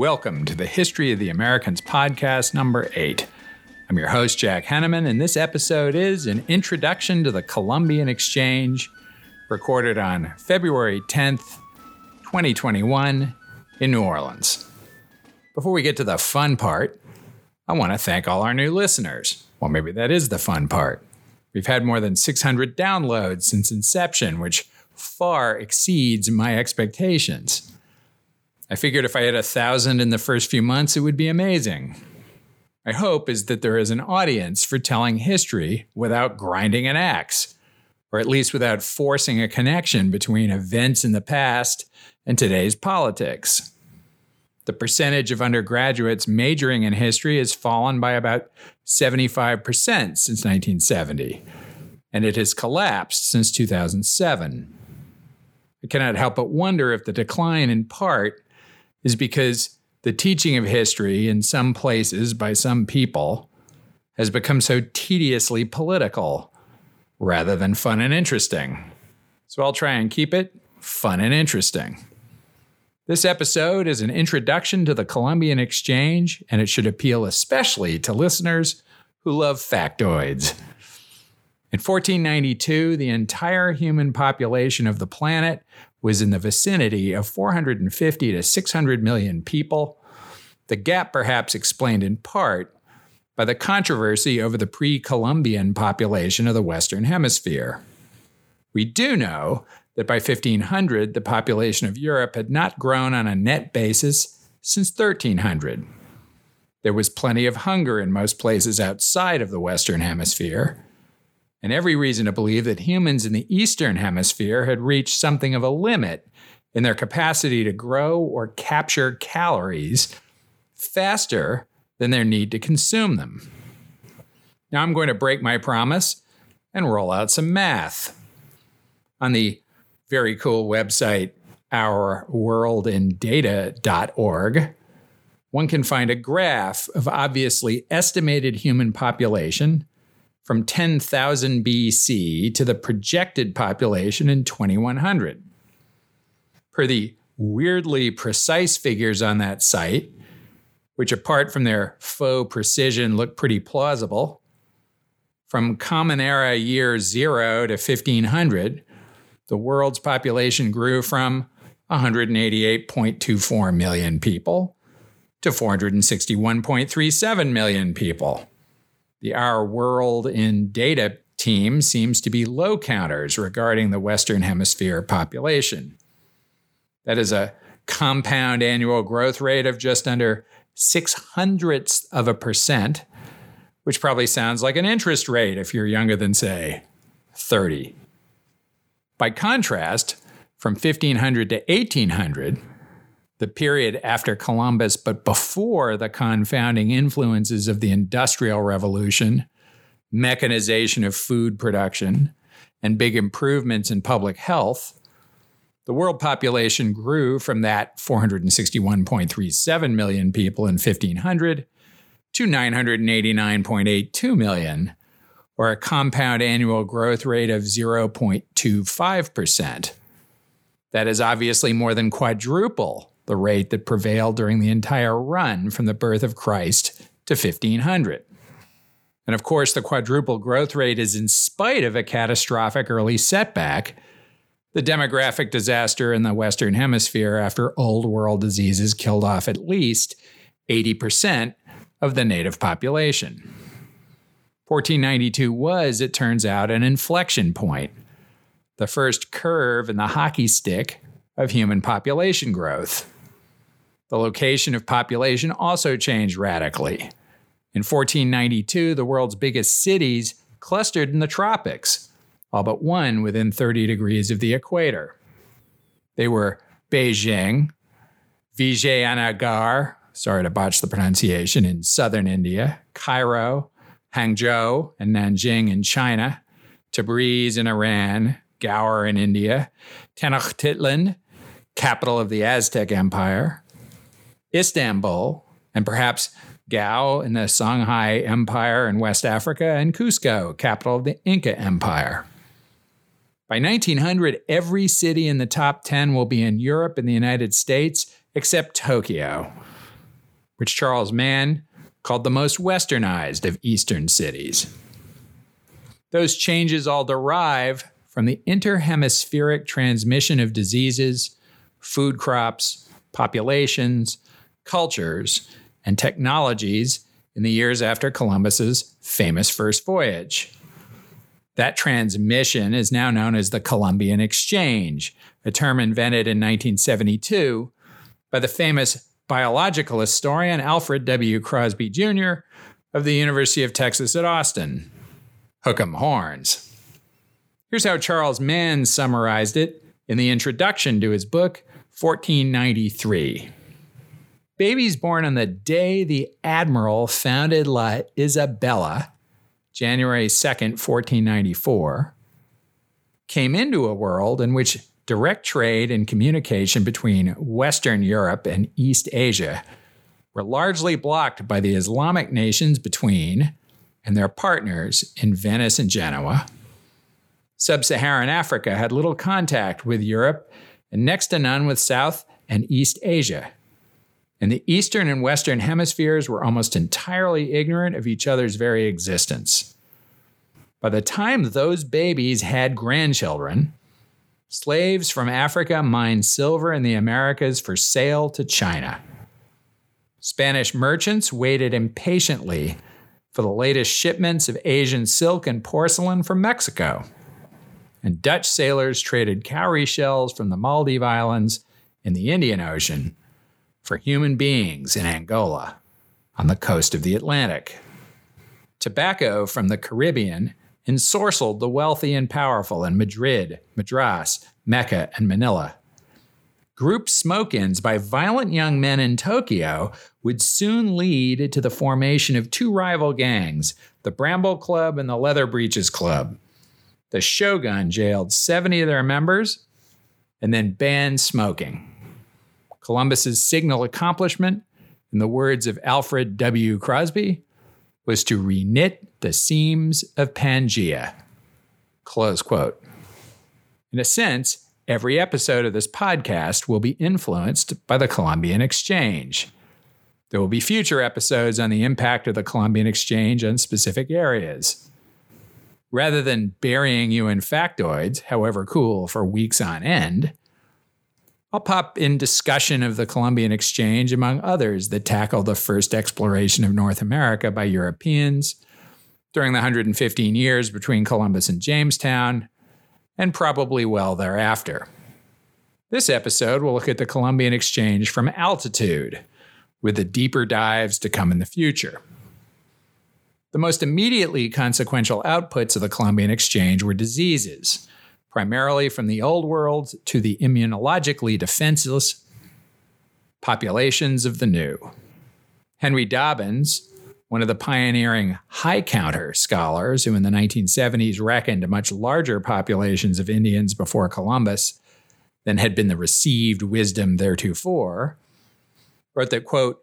Welcome to the History of the Americans podcast number eight. I'm your host, Jack Henneman, and this episode is an introduction to the Columbian Exchange, recorded on February 10th, 2021, in New Orleans. Before we get to the fun part, I want to thank all our new listeners. Well, maybe that is the fun part. We've had more than 600 downloads since inception, which far exceeds my expectations. I figured if I had a thousand in the first few months, it would be amazing. My hope is that there is an audience for telling history without grinding an axe, or at least without forcing a connection between events in the past and today's politics. The percentage of undergraduates majoring in history has fallen by about 75% since 1970, and it has collapsed since 2007. I cannot help but wonder if the decline in part is because the teaching of history in some places by some people has become so tediously political rather than fun and interesting. So I'll try and keep it fun and interesting. This episode is an introduction to the Columbian Exchange, and it should appeal especially to listeners who love factoids. In 1492, the entire human population of the planet was in the vicinity of 450 to 600 million people. The gap perhaps explained in part by the controversy over the pre Columbian population of the Western Hemisphere. We do know that by 1500, the population of Europe had not grown on a net basis since 1300. There was plenty of hunger in most places outside of the Western Hemisphere, and every reason to believe that humans in the Eastern Hemisphere had reached something of a limit in their capacity to grow or capture calories faster than their need to consume them. Now I'm going to break my promise and roll out some math. On the very cool website, ourworldindata.org, one can find a graph of obviously estimated human population from 10,000 BC to the projected population in 2100. Per the weirdly precise figures on that site, which apart from their faux precision look pretty plausible, from Common Era year 0 to 1500, the world's population grew from 188.24 million people to 461.37 million people. The Our World in Data team seems to be low counters regarding the Western Hemisphere population. That is a compound annual growth rate of just under six hundredths of a percent, which probably sounds like an interest rate if you're younger than, say, 30. By contrast, from 1500 to 1800, the period after Columbus, but before the confounding influences of the Industrial Revolution, mechanization of food production, and big improvements in public health, the world population grew from that 461.37 million people in 1500 to 989.82 million, or a compound annual growth rate of 0.25%. That is obviously more than quadruple the rate that prevailed during the entire run from the birth of Christ to 1500. And of course, the quadruple growth rate is in spite of a catastrophic early setback, the demographic disaster in the Western Hemisphere after old world diseases killed off at least 80% of the native population. 1492 was, it turns out, an inflection point, the first curve in the hockey stick of human population growth. The location of population also changed radically. In 1492, the world's biggest cities clustered in the tropics, all but one within 30 degrees of the equator. They were Beijing, Vijayanagar, sorry to botch the pronunciation, in southern India, Cairo, Hangzhou and Nanjing in China, Tabriz in Iran, Gaur in India, Tenochtitlan, capital of the Aztec Empire, Istanbul, and perhaps Gao in the Songhai Empire in West Africa, and Cusco, capital of the Inca Empire. By 1900, every city in the top 10 will be in Europe and the United States except Tokyo. which Charles Mann called the most westernized of Eastern cities. Those changes all derive from the interhemispheric transmission of diseases, food crops, populations, cultures, and technologies in the years after Columbus's famous first voyage. That transmission is now known as the Columbian Exchange, a term invented in 1972 by the famous biological historian Alfred W. Crosby Jr. of the University of Texas at Austin. Hook 'em horns. Here's how Charles Mann summarized it in the introduction to his book, 1493. Babies born on the day the Admiral founded La Isabella, January 2nd, 1494, came into a world in which direct trade and communication between Western Europe and East Asia were largely blocked by the Islamic nations between and their partners in Venice and Genoa Sub Saharan Africa had little contact with Europe and next to none with South and East Asia. And the Eastern and Western hemispheres were almost entirely ignorant of each other's very existence. By the time those babies had grandchildren, slaves from Africa mined silver in the Americas for sale to China. Spanish merchants waited impatiently for the latest shipments of Asian silk and porcelain from Mexico and Dutch sailors traded cowrie shells from the Maldive Islands in the Indian Ocean for human beings in Angola on the coast of the Atlantic. Tobacco from the Caribbean ensorcelled the wealthy and powerful in Madrid, Madras, Mecca, and Manila. Group smoke ins by violent young men in Tokyo would soon lead to the formation of two rival gangs, the Bramble Club and the Leather Breeches Club the Shogun jailed 70 of their members and then banned smoking. Columbus's signal accomplishment, in the words of Alfred W. Crosby, was to reknit the seams of Pangea. Close quote. In a sense, every episode of this podcast will be influenced by the Columbian Exchange. There will be future episodes on the impact of the Columbian Exchange on specific areas rather than burying you in factoids, however cool, for weeks on end, I'll pop in discussion of the Columbian Exchange among others that tackle the first exploration of North America by Europeans during the 115 years between Columbus and Jamestown, and probably well thereafter. This episode will look at the Columbian Exchange from altitude, with the deeper dives to come in the future. The most immediately consequential outputs of the Columbian Exchange were diseases, primarily from the Old World to the immunologically defenseless populations of the New. Henry Dobyns, one of the pioneering high counter scholars who in the 1970s reckoned much larger populations of Indians before Columbus than had been the received wisdom theretofore, wrote that, quote,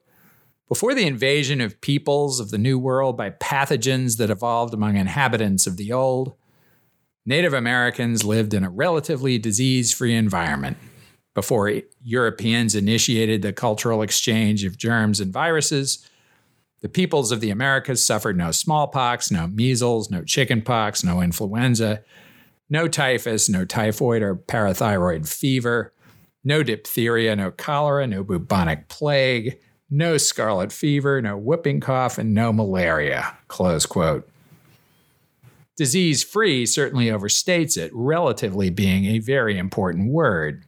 before the invasion of peoples of the New World by pathogens that evolved among inhabitants of the Old, Native Americans lived in a relatively disease free environment. Before Europeans initiated the cultural exchange of germs and viruses, the peoples of the Americas suffered no smallpox, no measles, no chickenpox, no influenza, no typhus, no typhoid or paratyphoid fever, no diphtheria, no cholera, no bubonic plague, no scarlet fever, no whooping cough, and no malaria. Close quote. Disease free certainly overstates it, relatively being a very important word.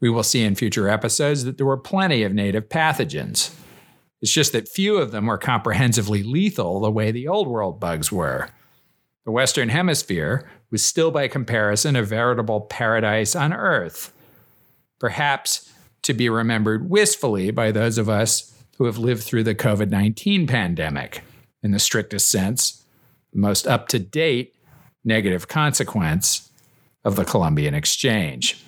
We will see in future episodes that there were plenty of native pathogens. It's just that few of them were comprehensively lethal the way the Old World bugs were. The Western Hemisphere was still, by comparison, a veritable paradise on Earth. Perhaps to be remembered wistfully by those of us who have lived through the COVID 19 pandemic in the strictest sense, most up to date negative consequence of the Columbian Exchange.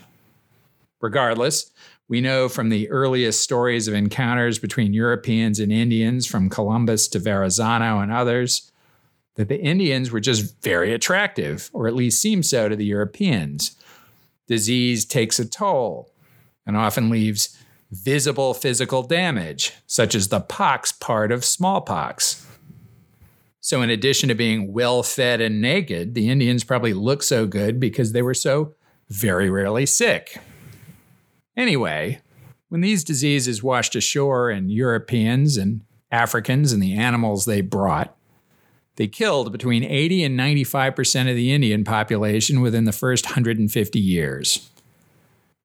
Regardless, we know from the earliest stories of encounters between Europeans and Indians, from Columbus to Verrazano and others, that the Indians were just very attractive, or at least seemed so to the Europeans. Disease takes a toll and often leaves visible physical damage, such as the pox part of smallpox. So, in addition to being well fed and naked, the Indians probably looked so good because they were so very rarely sick. Anyway, when these diseases washed ashore and Europeans and Africans and the animals they brought, they killed between 80 and 95% of the Indian population within the first 150 years.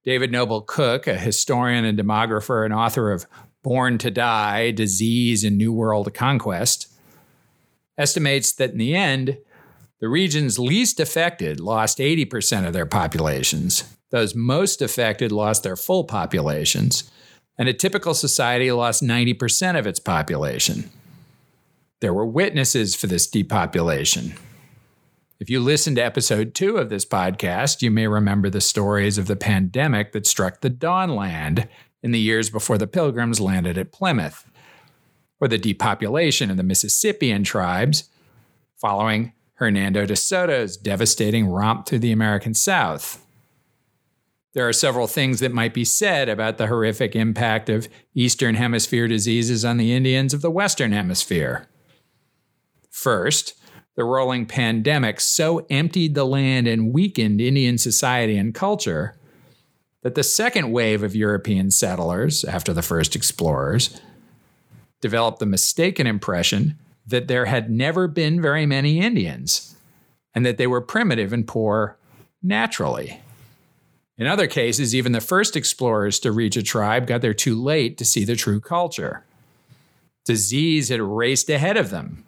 David Noble Cook, a historian and demographer and author of Born to Die Disease and New World Conquest, estimates that in the end, the regions least affected lost 80% of their populations. Those most affected lost their full populations. And a typical society lost 90% of its population. There were witnesses for this depopulation. If you listen to episode two of this podcast, you may remember the stories of the pandemic that struck the Dawnland in the years before the Pilgrims landed at Plymouth, or the depopulation of the Mississippian tribes following Hernando de Soto's devastating romp through the American South. There are several things that might be said about the horrific impact of Eastern Hemisphere diseases on the Indians of the Western Hemisphere. First, the rolling pandemic so emptied the land and weakened Indian society and culture that the second wave of European settlers, after the first explorers, developed the mistaken impression that there had never been very many Indians and that they were primitive and poor naturally. In other cases, even the first explorers to reach a tribe got there too late to see the true culture. Disease had raced ahead of them,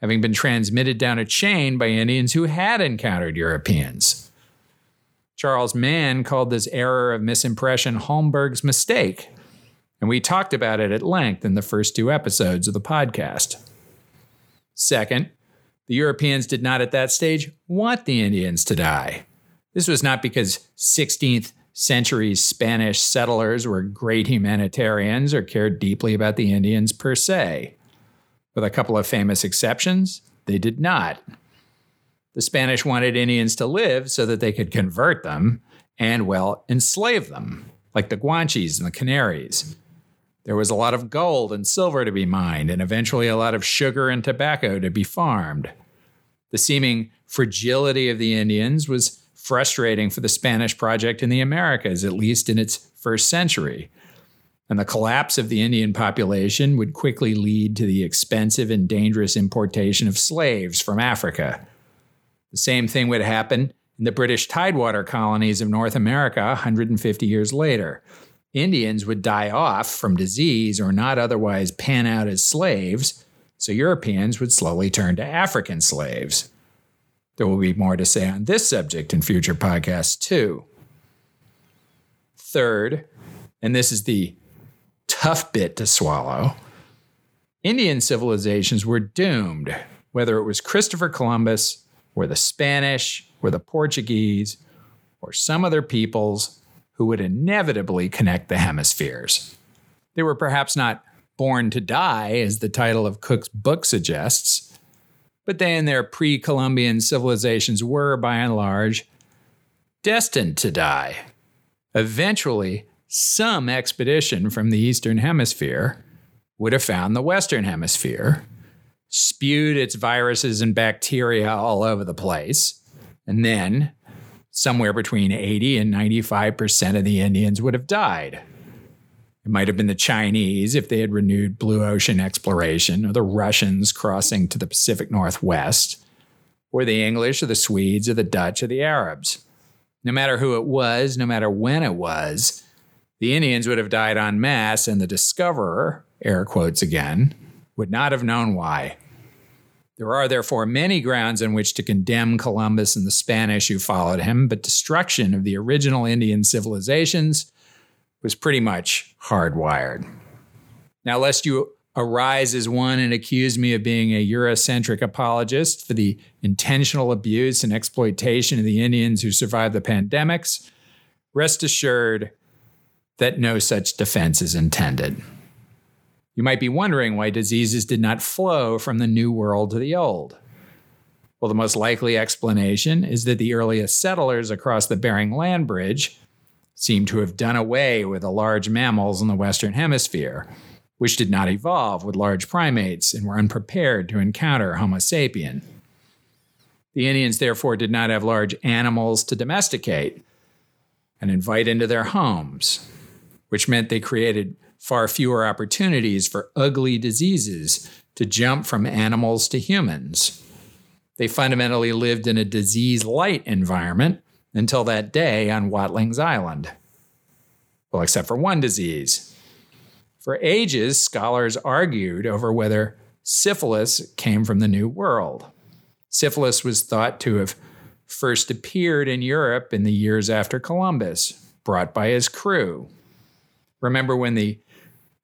having been transmitted down a chain by Indians who had encountered Europeans. Charles Mann called this error of misimpression Holmberg's mistake, and we talked about it at length in the first two episodes of the podcast. Second, the Europeans did not at that stage want the Indians to die. This was not because 16th century Spanish settlers were great humanitarians or cared deeply about the Indians per se. With a couple of famous exceptions, they did not. The Spanish wanted Indians to live so that they could convert them and, well, enslave them, like the Guanches and the Canaries. There was a lot of gold and silver to be mined, and eventually a lot of sugar and tobacco to be farmed. The seeming fragility of the Indians was frustrating for the Spanish project in the Americas, at least in its first century. And the collapse of the Indian population would quickly lead to the expensive and dangerous importation of slaves from Africa. The same thing would happen in the British Tidewater colonies of North America 150 years later. Indians would die off from disease or not otherwise pan out as slaves, so Europeans would slowly turn to African slaves. There will be more to say on this subject in future podcasts, too. Third, and this is the tough bit to swallow, Indian civilizations were doomed, whether it was Christopher Columbus, or the Spanish, or the Portuguese, or some other peoples who would inevitably connect the hemispheres. They were perhaps not born to die, as the title of Cook's book suggests, but they and their pre Columbian civilizations were, by and large, destined to die. Eventually, some expedition from the Eastern Hemisphere would have found the Western Hemisphere, spewed its viruses and bacteria all over the place, and then somewhere between 80 and 95% of the Indians would have died. It might have been the Chinese if they had renewed blue ocean exploration, or the Russians crossing to the Pacific Northwest, or the English, or the Swedes, or the Dutch, or the Arabs. No matter who it was, no matter when it was, the Indians would have died en masse, and the discoverer, air quotes again, would not have known why. There are therefore many grounds on which to condemn Columbus and the Spanish who followed him, but destruction of the original Indian civilizations was pretty much hardwired. Now, lest you arise as one and accuse me of being a Eurocentric apologist for the intentional abuse and exploitation of the Indians who survived the pandemics, rest assured that no such defense is intended. You might be wondering why diseases did not flow from the New World to the Old. Well, the most likely explanation is that the earliest settlers across the Bering Land Bridge seem to have done away with the large mammals in the Western Hemisphere, which did not evolve with large primates and were unprepared to encounter Homo sapien. The Indians, therefore, did not have large animals to domesticate and invite into their homes, which meant they created far fewer opportunities for ugly diseases to jump from animals to humans. They fundamentally lived in a disease light environment until that day on Watling's Island. Well, except for one disease. For ages, scholars argued over whether syphilis came from the New World. Syphilis was thought to have first appeared in Europe in the years after Columbus, brought by his crew. Remember when the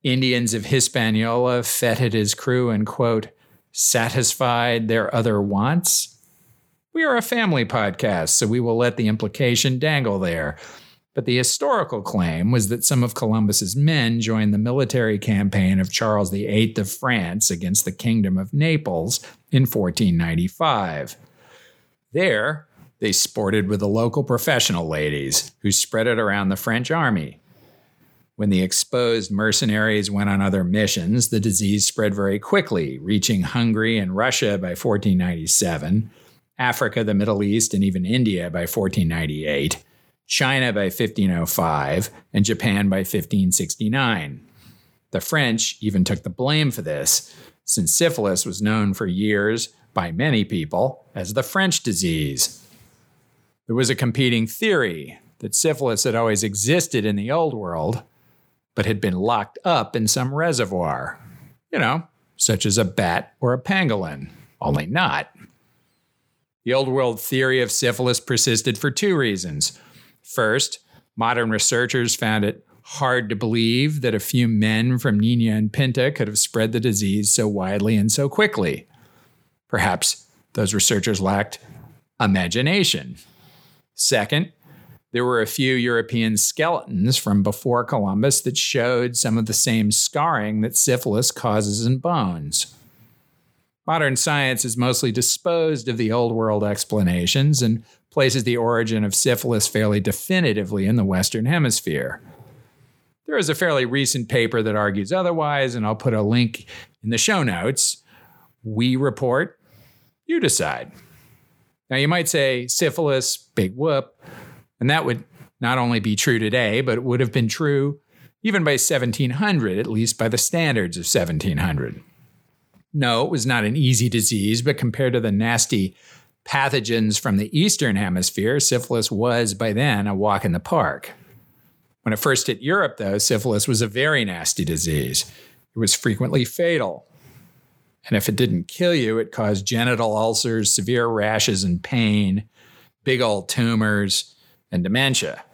Indians of Hispaniola feted his crew and, quote, satisfied their other wants? We are a family podcast, so we will let the implication dangle there. But the historical claim was that some of Columbus's men joined the military campaign of Charles VIII of France against the Kingdom of Naples in 1495. There, they sported with the local professional ladies who spread it around the French army. When the exposed mercenaries went on other missions, the disease spread very quickly, reaching Hungary and Russia by 1497, Africa, the Middle East, and even India by 1498, China by 1505, and Japan by 1569. The French even took the blame for this, since syphilis was known for years by many people as the French disease. There was a competing theory that syphilis had always existed in the Old World but had been locked up in some reservoir, you know, such as a bat or a pangolin, only not. The old world theory of syphilis persisted for two reasons. First, modern researchers found it hard to believe that a few men from Nina and Pinta could have spread the disease so widely and so quickly. Perhaps those researchers lacked imagination. Second, there were a few European skeletons from before Columbus that showed some of the same scarring that syphilis causes in bones. Modern science has mostly disposed of the old world explanations and places the origin of syphilis fairly definitively in the Western Hemisphere. There is a fairly recent paper that argues otherwise, and I'll put a link in the show notes. We report, you decide. Now, you might say syphilis, big whoop. And that would not only be true today, but it would have been true even by 1700, at least by the standards of 1700. No, it was not an easy disease, but compared to the nasty pathogens from the Eastern Hemisphere, syphilis was by then a walk in the park. When it first hit Europe, though, syphilis was a very nasty disease. It was frequently fatal. And if it didn't kill you, it caused genital ulcers, severe rashes and pain, big old tumors, and dementia.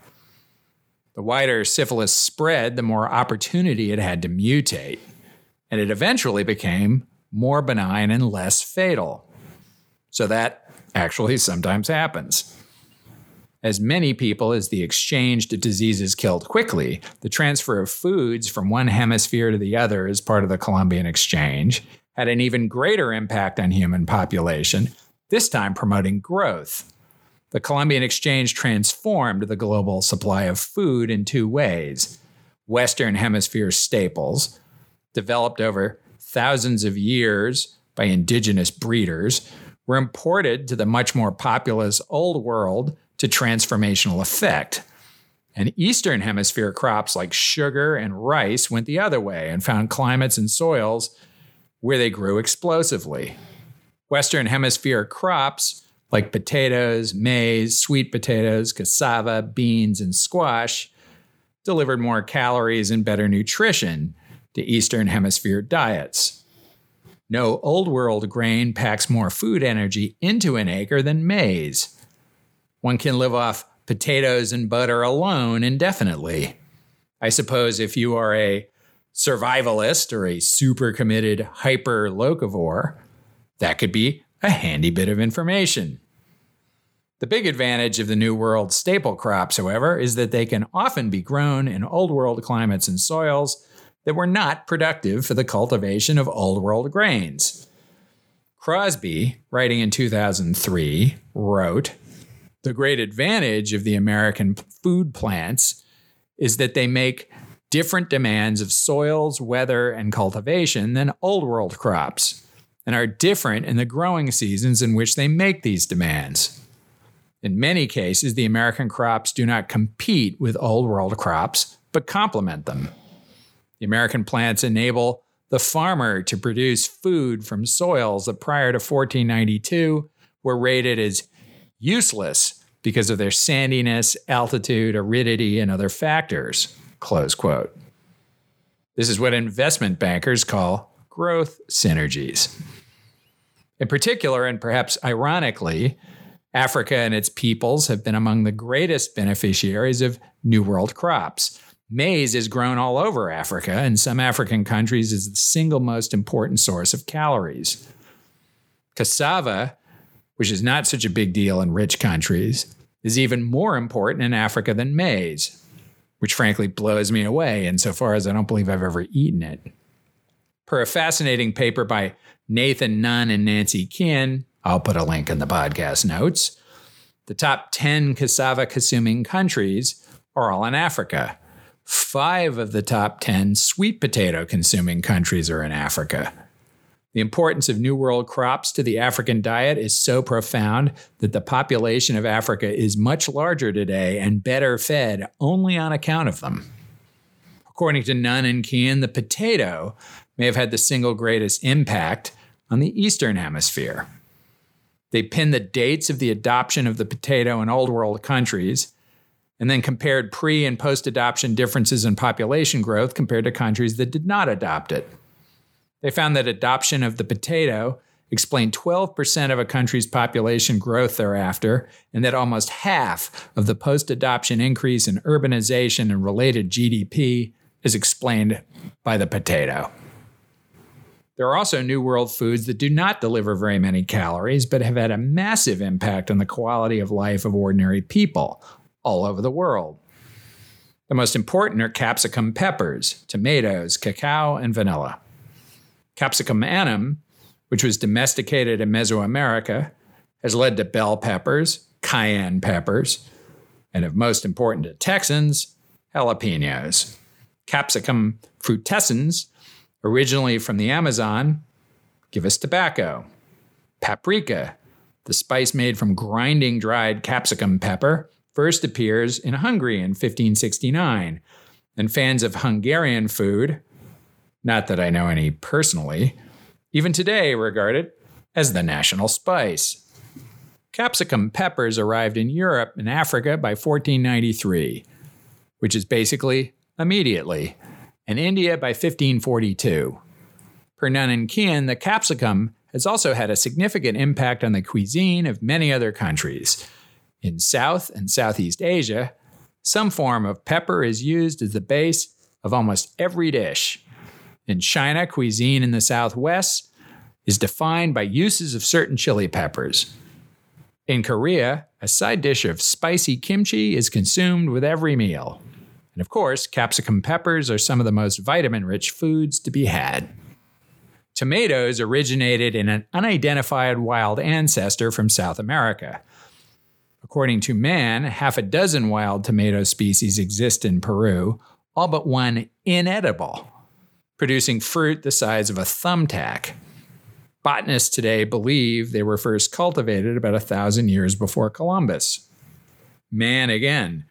The wider syphilis spread, the more opportunity it had to mutate, and it eventually became more benign and less fatal. So that actually sometimes happens. As many people as the exchange to diseases killed quickly, the transfer of foods from one hemisphere to the other as part of the Columbian exchange had an even greater impact on human population, this time promoting growth. The Columbian Exchange transformed the global supply of food in two ways. Western Hemisphere staples, developed over thousands of years by indigenous breeders, were imported to the much more populous Old World to transformational effect. And Eastern Hemisphere crops like sugar and rice went the other way and found climates and soils where they grew explosively. Western Hemisphere crops like potatoes, maize, sweet potatoes, cassava, beans, and squash, delivered more calories and better nutrition to Eastern Hemisphere diets. No Old World grain packs more food energy into an acre than maize. One can live off potatoes and butter alone indefinitely. I suppose if you are a survivalist or a super committed hyper locavore, that could be a handy bit of information. The big advantage of the New World staple crops, however, is that they can often be grown in Old World climates and soils that were not productive for the cultivation of Old World grains. Crosby, writing in 2003, wrote The great advantage of the American food plants is that they make different demands of soils, weather, and cultivation than old world crops, and are different in the growing seasons in which they make these demands. In many cases, the American crops do not compete with old world crops, but complement them. The American plants enable the farmer to produce food from soils that prior to 1492 were rated as useless because of their sandiness, altitude, aridity, and other factors. Close quote. This is what investment bankers call growth synergies. In particular, and perhaps ironically, Africa and its peoples have been among the greatest beneficiaries of New World crops. Maize is grown all over Africa, and some African countries is the single most important source of calories. Cassava, which is not such a big deal in rich countries, is even more important in Africa than maize which frankly blows me away insofar as I don't believe I've ever eaten it. Per a fascinating paper by Nathan Nunn and Nancy Qian, I'll put a link in the podcast notes, the top 10 cassava consuming countries are all in Africa. Five of the top 10 sweet potato consuming countries are in Africa. The importance of New World crops to the African diet is so profound that the population of Africa is much larger today and better fed only on account of them. According to Nunn and Qian, the potato may have had the single greatest impact on the Eastern Hemisphere. They pinned the dates of the adoption of the potato in Old World countries and then compared pre and post adoption differences in population growth compared to countries that did not adopt it. They found that adoption of the potato explained 12% of a country's population growth thereafter, and that almost half of the post adoption increase in urbanization and related GDP is explained by the potato. There are also New World foods that do not deliver very many calories, but have had a massive impact on the quality of life of ordinary people all over the world. The most important are capsicum peppers, tomatoes, cacao, and vanilla. Capsicum annuum, which was domesticated in Mesoamerica, has led to bell peppers, cayenne peppers, and of most important to Texans, jalapenos. Capsicum frutescens, originally from the Amazon, give us Tabasco. Paprika, the spice made from grinding dried capsicum pepper, first appears in Hungary in 1569, and fans of Hungarian food not that I know any personally, even today regard it as the national spice. Capsicum peppers arrived in Europe and Africa by 1493, which is basically immediately, and India by 1542. Per Nunn and Qian, the capsicum has also had a significant impact on the cuisine of many other countries. In South and Southeast Asia, some form of pepper is used as the base of almost every dish, in China, cuisine in the Southwest is defined by uses of certain chili peppers. In Korea, a side dish of spicy kimchi is consumed with every meal. And of course, capsicum peppers are some of the most vitamin rich foods to be had. Tomatoes originated in an unidentified wild ancestor from South America. According to Mann, half a dozen wild tomato species exist in Peru, all but one inedible producing fruit the size of a thumbtack. Botanists today believe they were first cultivated about a thousand years before Columbus. Mann again,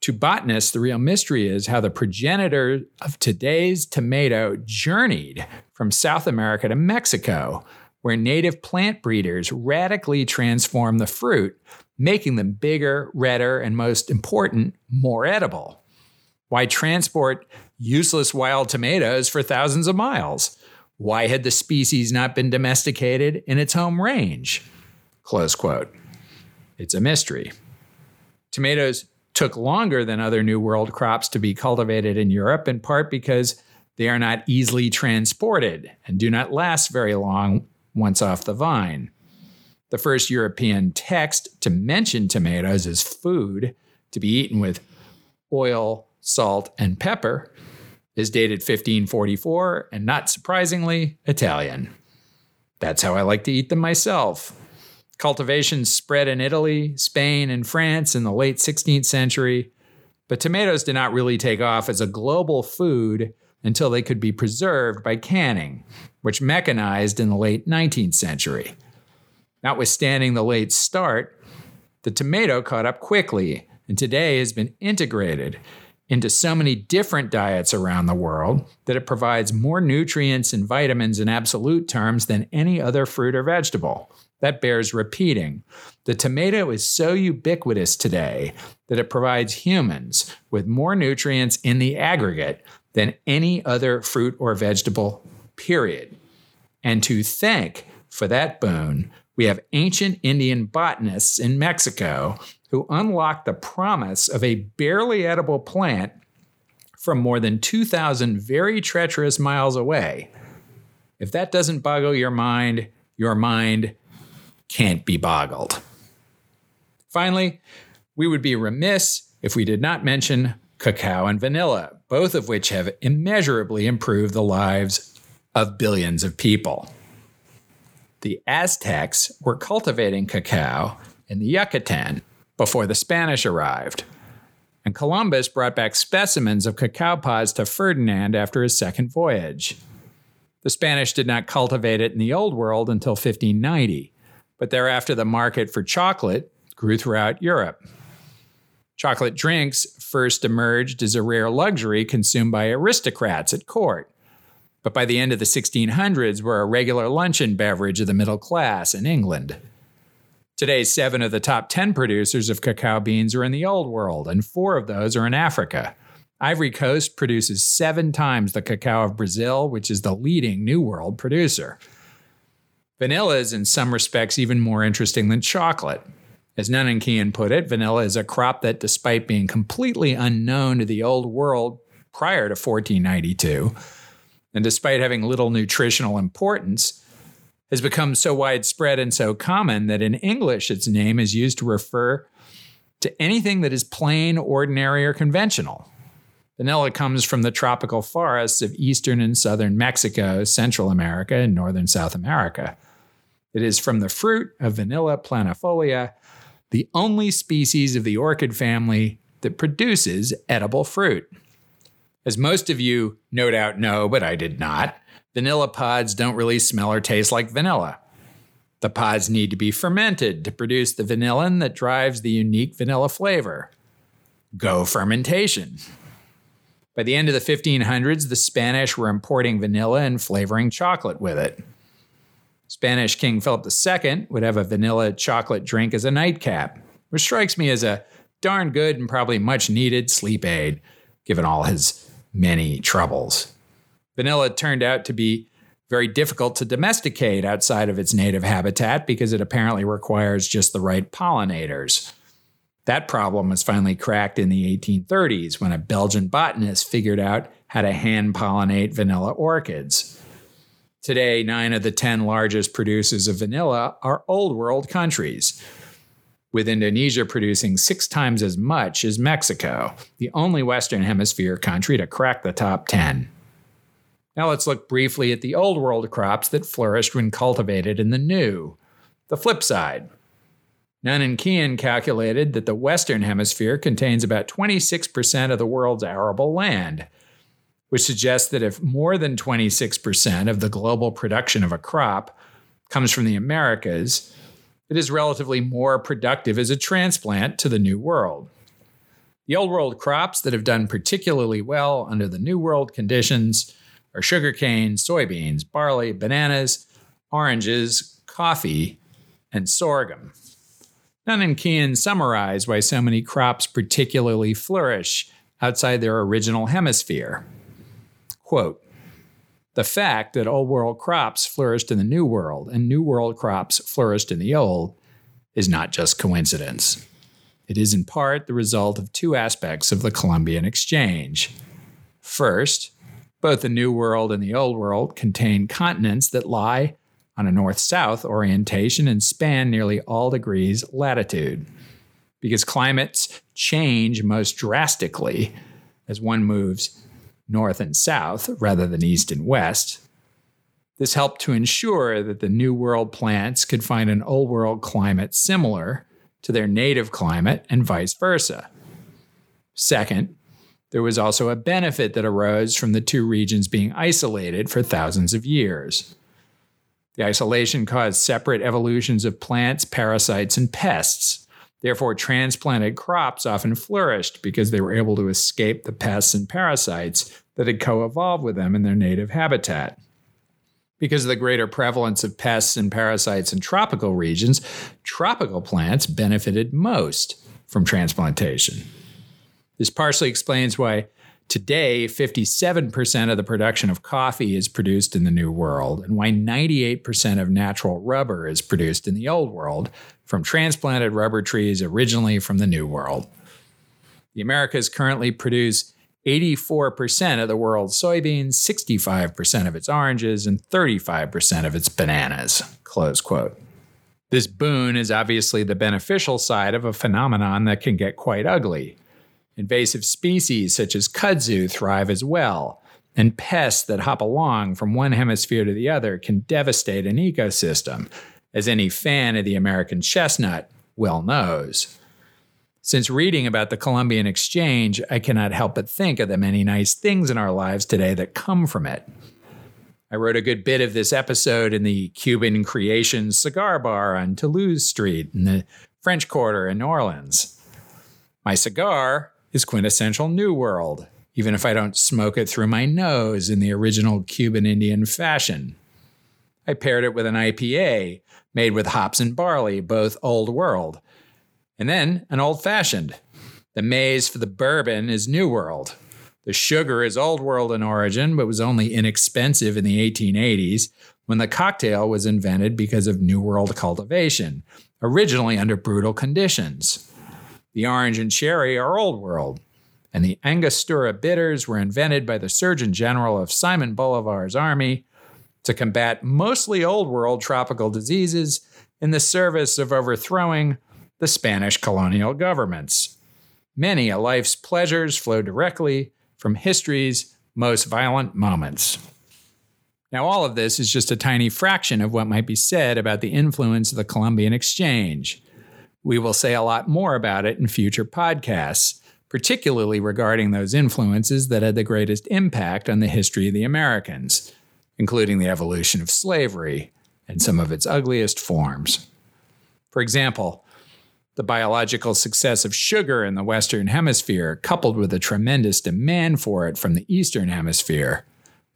to botanists, the real mystery is how the progenitor of today's tomato journeyed from South America to Mexico, where native plant breeders radically transformed the fruit, making them bigger, redder, and most important, more edible. Why transport useless wild tomatoes for thousands of miles? Why had the species not been domesticated in its home range? Close quote. It's a mystery. Tomatoes took longer than other New World crops to be cultivated in Europe, in part because they are not easily transported and do not last very long once off the vine. The first European text to mention tomatoes as food to be eaten with oil, salt, and pepper is dated 1544 and not surprisingly Italian. That's how I like to eat them myself. Cultivation spread in Italy, Spain, and France in the late 16th century, But tomatoes did not really take off as a global food until they could be preserved by canning, which mechanized in the late 19th century. Notwithstanding the late start, the tomato caught up quickly and today has been integrated into so many different diets around the world that it provides more nutrients and vitamins in absolute terms than any other fruit or vegetable. That bears repeating. The tomato is so ubiquitous today that it provides humans with more nutrients in the aggregate than any other fruit or vegetable, period. And to thank for that boon, we have ancient Indian botanists in Mexico who unlocked the promise of a barely edible plant from more than 2,000 very treacherous miles away. If that doesn't boggle your mind, your mind can't be boggled. Finally, we would be remiss if we did not mention cacao and vanilla, both of which have immeasurably improved the lives of billions of people. The Aztecs were cultivating cacao in the Yucatan before the Spanish arrived, and Columbus brought back specimens of cacao pods to Ferdinand after his second voyage. The Spanish did not cultivate it in the Old World until 1590, but thereafter the market for chocolate grew throughout Europe. Chocolate drinks first emerged as a rare luxury consumed by aristocrats at court, but by the end of the 1600s were a regular luncheon beverage of the middle class in England. Today, seven of the top 10 producers of cacao beans are in the Old World, and four of those are in Africa. Ivory Coast produces seven times the cacao of Brazil, which is the leading New World producer. Vanilla is, in some respects, even more interesting than chocolate. As Nunn and Qian put it, vanilla is a crop that, despite being completely unknown to the Old World prior to 1492, and despite having little nutritional importance, has become so widespread and so common that in English its name is used to refer to anything that is plain, ordinary, or conventional. Vanilla comes from the tropical forests of eastern and southern Mexico, Central America, and northern South America. It is from the fruit of Vanilla planifolia, the only species of the orchid family that produces edible fruit. As most of you no doubt know, but I did not, vanilla pods don't really smell or taste like vanilla. The pods need to be fermented to produce the vanillin that drives the unique vanilla flavor. Go fermentation. By the end of the 1500s, the Spanish were importing vanilla and flavoring chocolate with it. Spanish King Philip II would have a vanilla chocolate drink as a nightcap, which strikes me as a darn good and probably much needed sleep aid, given all his many troubles. Vanilla turned out to be very difficult to domesticate outside of its native habitat because it apparently requires just the right pollinators. That problem was finally cracked in the 1830s when a Belgian botanist figured out how to hand pollinate vanilla orchids. Today, nine of the 10 largest producers of vanilla are old world countries with Indonesia producing six times as much as Mexico, the only Western Hemisphere country to crack the top 10. Now let's look briefly at the Old World crops that flourished when cultivated in the New. The flip side. Nunn and Qian calculated that the Western Hemisphere contains about 26% of the world's arable land, which suggests that if more than 26% of the global production of a crop comes from the Americas, it is relatively more productive as a transplant to the New World. The Old World crops that have done particularly well under the New World conditions are sugarcane, soybeans, barley, bananas, oranges, coffee, and sorghum. Nunn and Qian summarize why so many crops particularly flourish outside their original hemisphere. Quote, the fact that Old World crops flourished in the New World and New World crops flourished in the Old is not just coincidence. It is in part the result of two aspects of the Columbian Exchange. First, both the New World and the Old World contain continents that lie on a north south orientation and span nearly all degrees latitude. Because climates change most drastically as one moves north and south rather than east and west. This helped to ensure that the New World plants could find an Old World climate similar to their native climate and vice versa. Second, there was also a benefit that arose from the two regions being isolated for thousands of years. The isolation caused separate evolutions of plants, parasites, and pests. Therefore, transplanted crops often flourished because they were able to escape the pests and parasites that had co evolved with them in their native habitat. Because of the greater prevalence of pests and parasites in tropical regions, tropical plants benefited most from transplantation. This partially explains why today 57% of the production of coffee is produced in the New World, and why 98% of natural rubber is produced in the Old World from transplanted rubber trees originally from the New World. The Americas currently produce 84% of the world's soybeans, 65% of its oranges, and 35% of its bananas. Close quote. This boon is obviously the beneficial side of a phenomenon that can get quite ugly. Invasive species such as kudzu thrive as well, and pests that hop along from one hemisphere to the other can devastate an ecosystem, as any fan of the American chestnut well knows. Since reading about the Columbian Exchange, I cannot help but think of the many nice things in our lives today that come from it. I wrote a good bit of this episode in the Cuban Creations cigar bar on Toulouse Street in the French Quarter in New Orleans. My cigar is quintessential New World, even if I don't smoke it through my nose in the original Cuban Indian fashion. I paired it with an IPA made with hops and barley, both Old World, and then an old fashioned. The maize for the bourbon is New World. The sugar is Old World in origin, but was only inexpensive in the 1880s when the cocktail was invented because of New World cultivation, originally under brutal conditions. The orange and cherry are Old World, and the Angostura bitters were invented by the Surgeon General of Simon Bolivar's army to combat mostly Old World tropical diseases in the service of overthrowing the Spanish colonial governments. Many a life's pleasures flow directly from history's most violent moments. Now, all of this is just a tiny fraction of what might be said about the influence of the Columbian Exchange. We will say a lot more about it in future podcasts, particularly regarding those influences that had the greatest impact on the history of the Americans, including the evolution of slavery and some of its ugliest forms. For example, the biological success of sugar in the Western Hemisphere, coupled with a tremendous demand for it from the Eastern Hemisphere,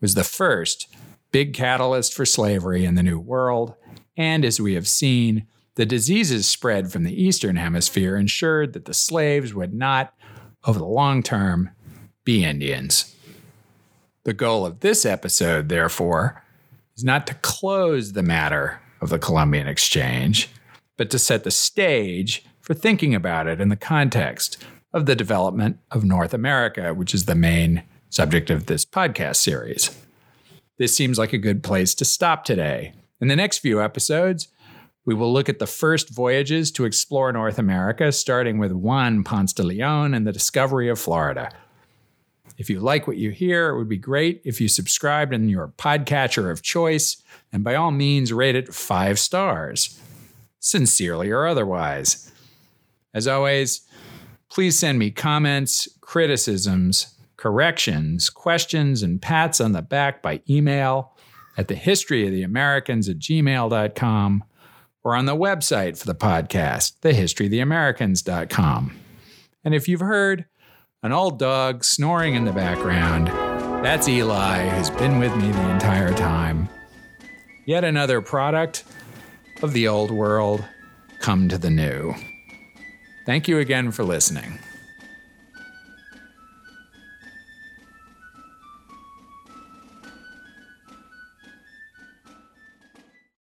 was the first big catalyst for slavery in the New World. And as we have seen, the diseases spread from the Eastern Hemisphere ensured that the slaves would not, over the long term, be Indians. The goal of this episode, therefore, is not to close the matter of the Columbian Exchange, but to set the stage for thinking about it in the context of the development of North America, which is the main subject of this podcast series. This seems like a good place to stop today. In the next few episodes, we will look at the first voyages to explore North America, starting with Juan Ponce de Leon and the discovery of Florida. If you like what you hear, it would be great if you subscribed in your podcatcher of choice, and by all means, rate it five stars, sincerely or otherwise. As always, please send me comments, criticisms, corrections, questions, and pats on the back by email at the history of the Americans at gmail.com or on the website for the podcast, thehistoryoftheamericans.com. And if you've heard an old dog snoring in the background, that's Eli, who's been with me the entire time. Yet another product of the old world come to the new. Thank you again for listening.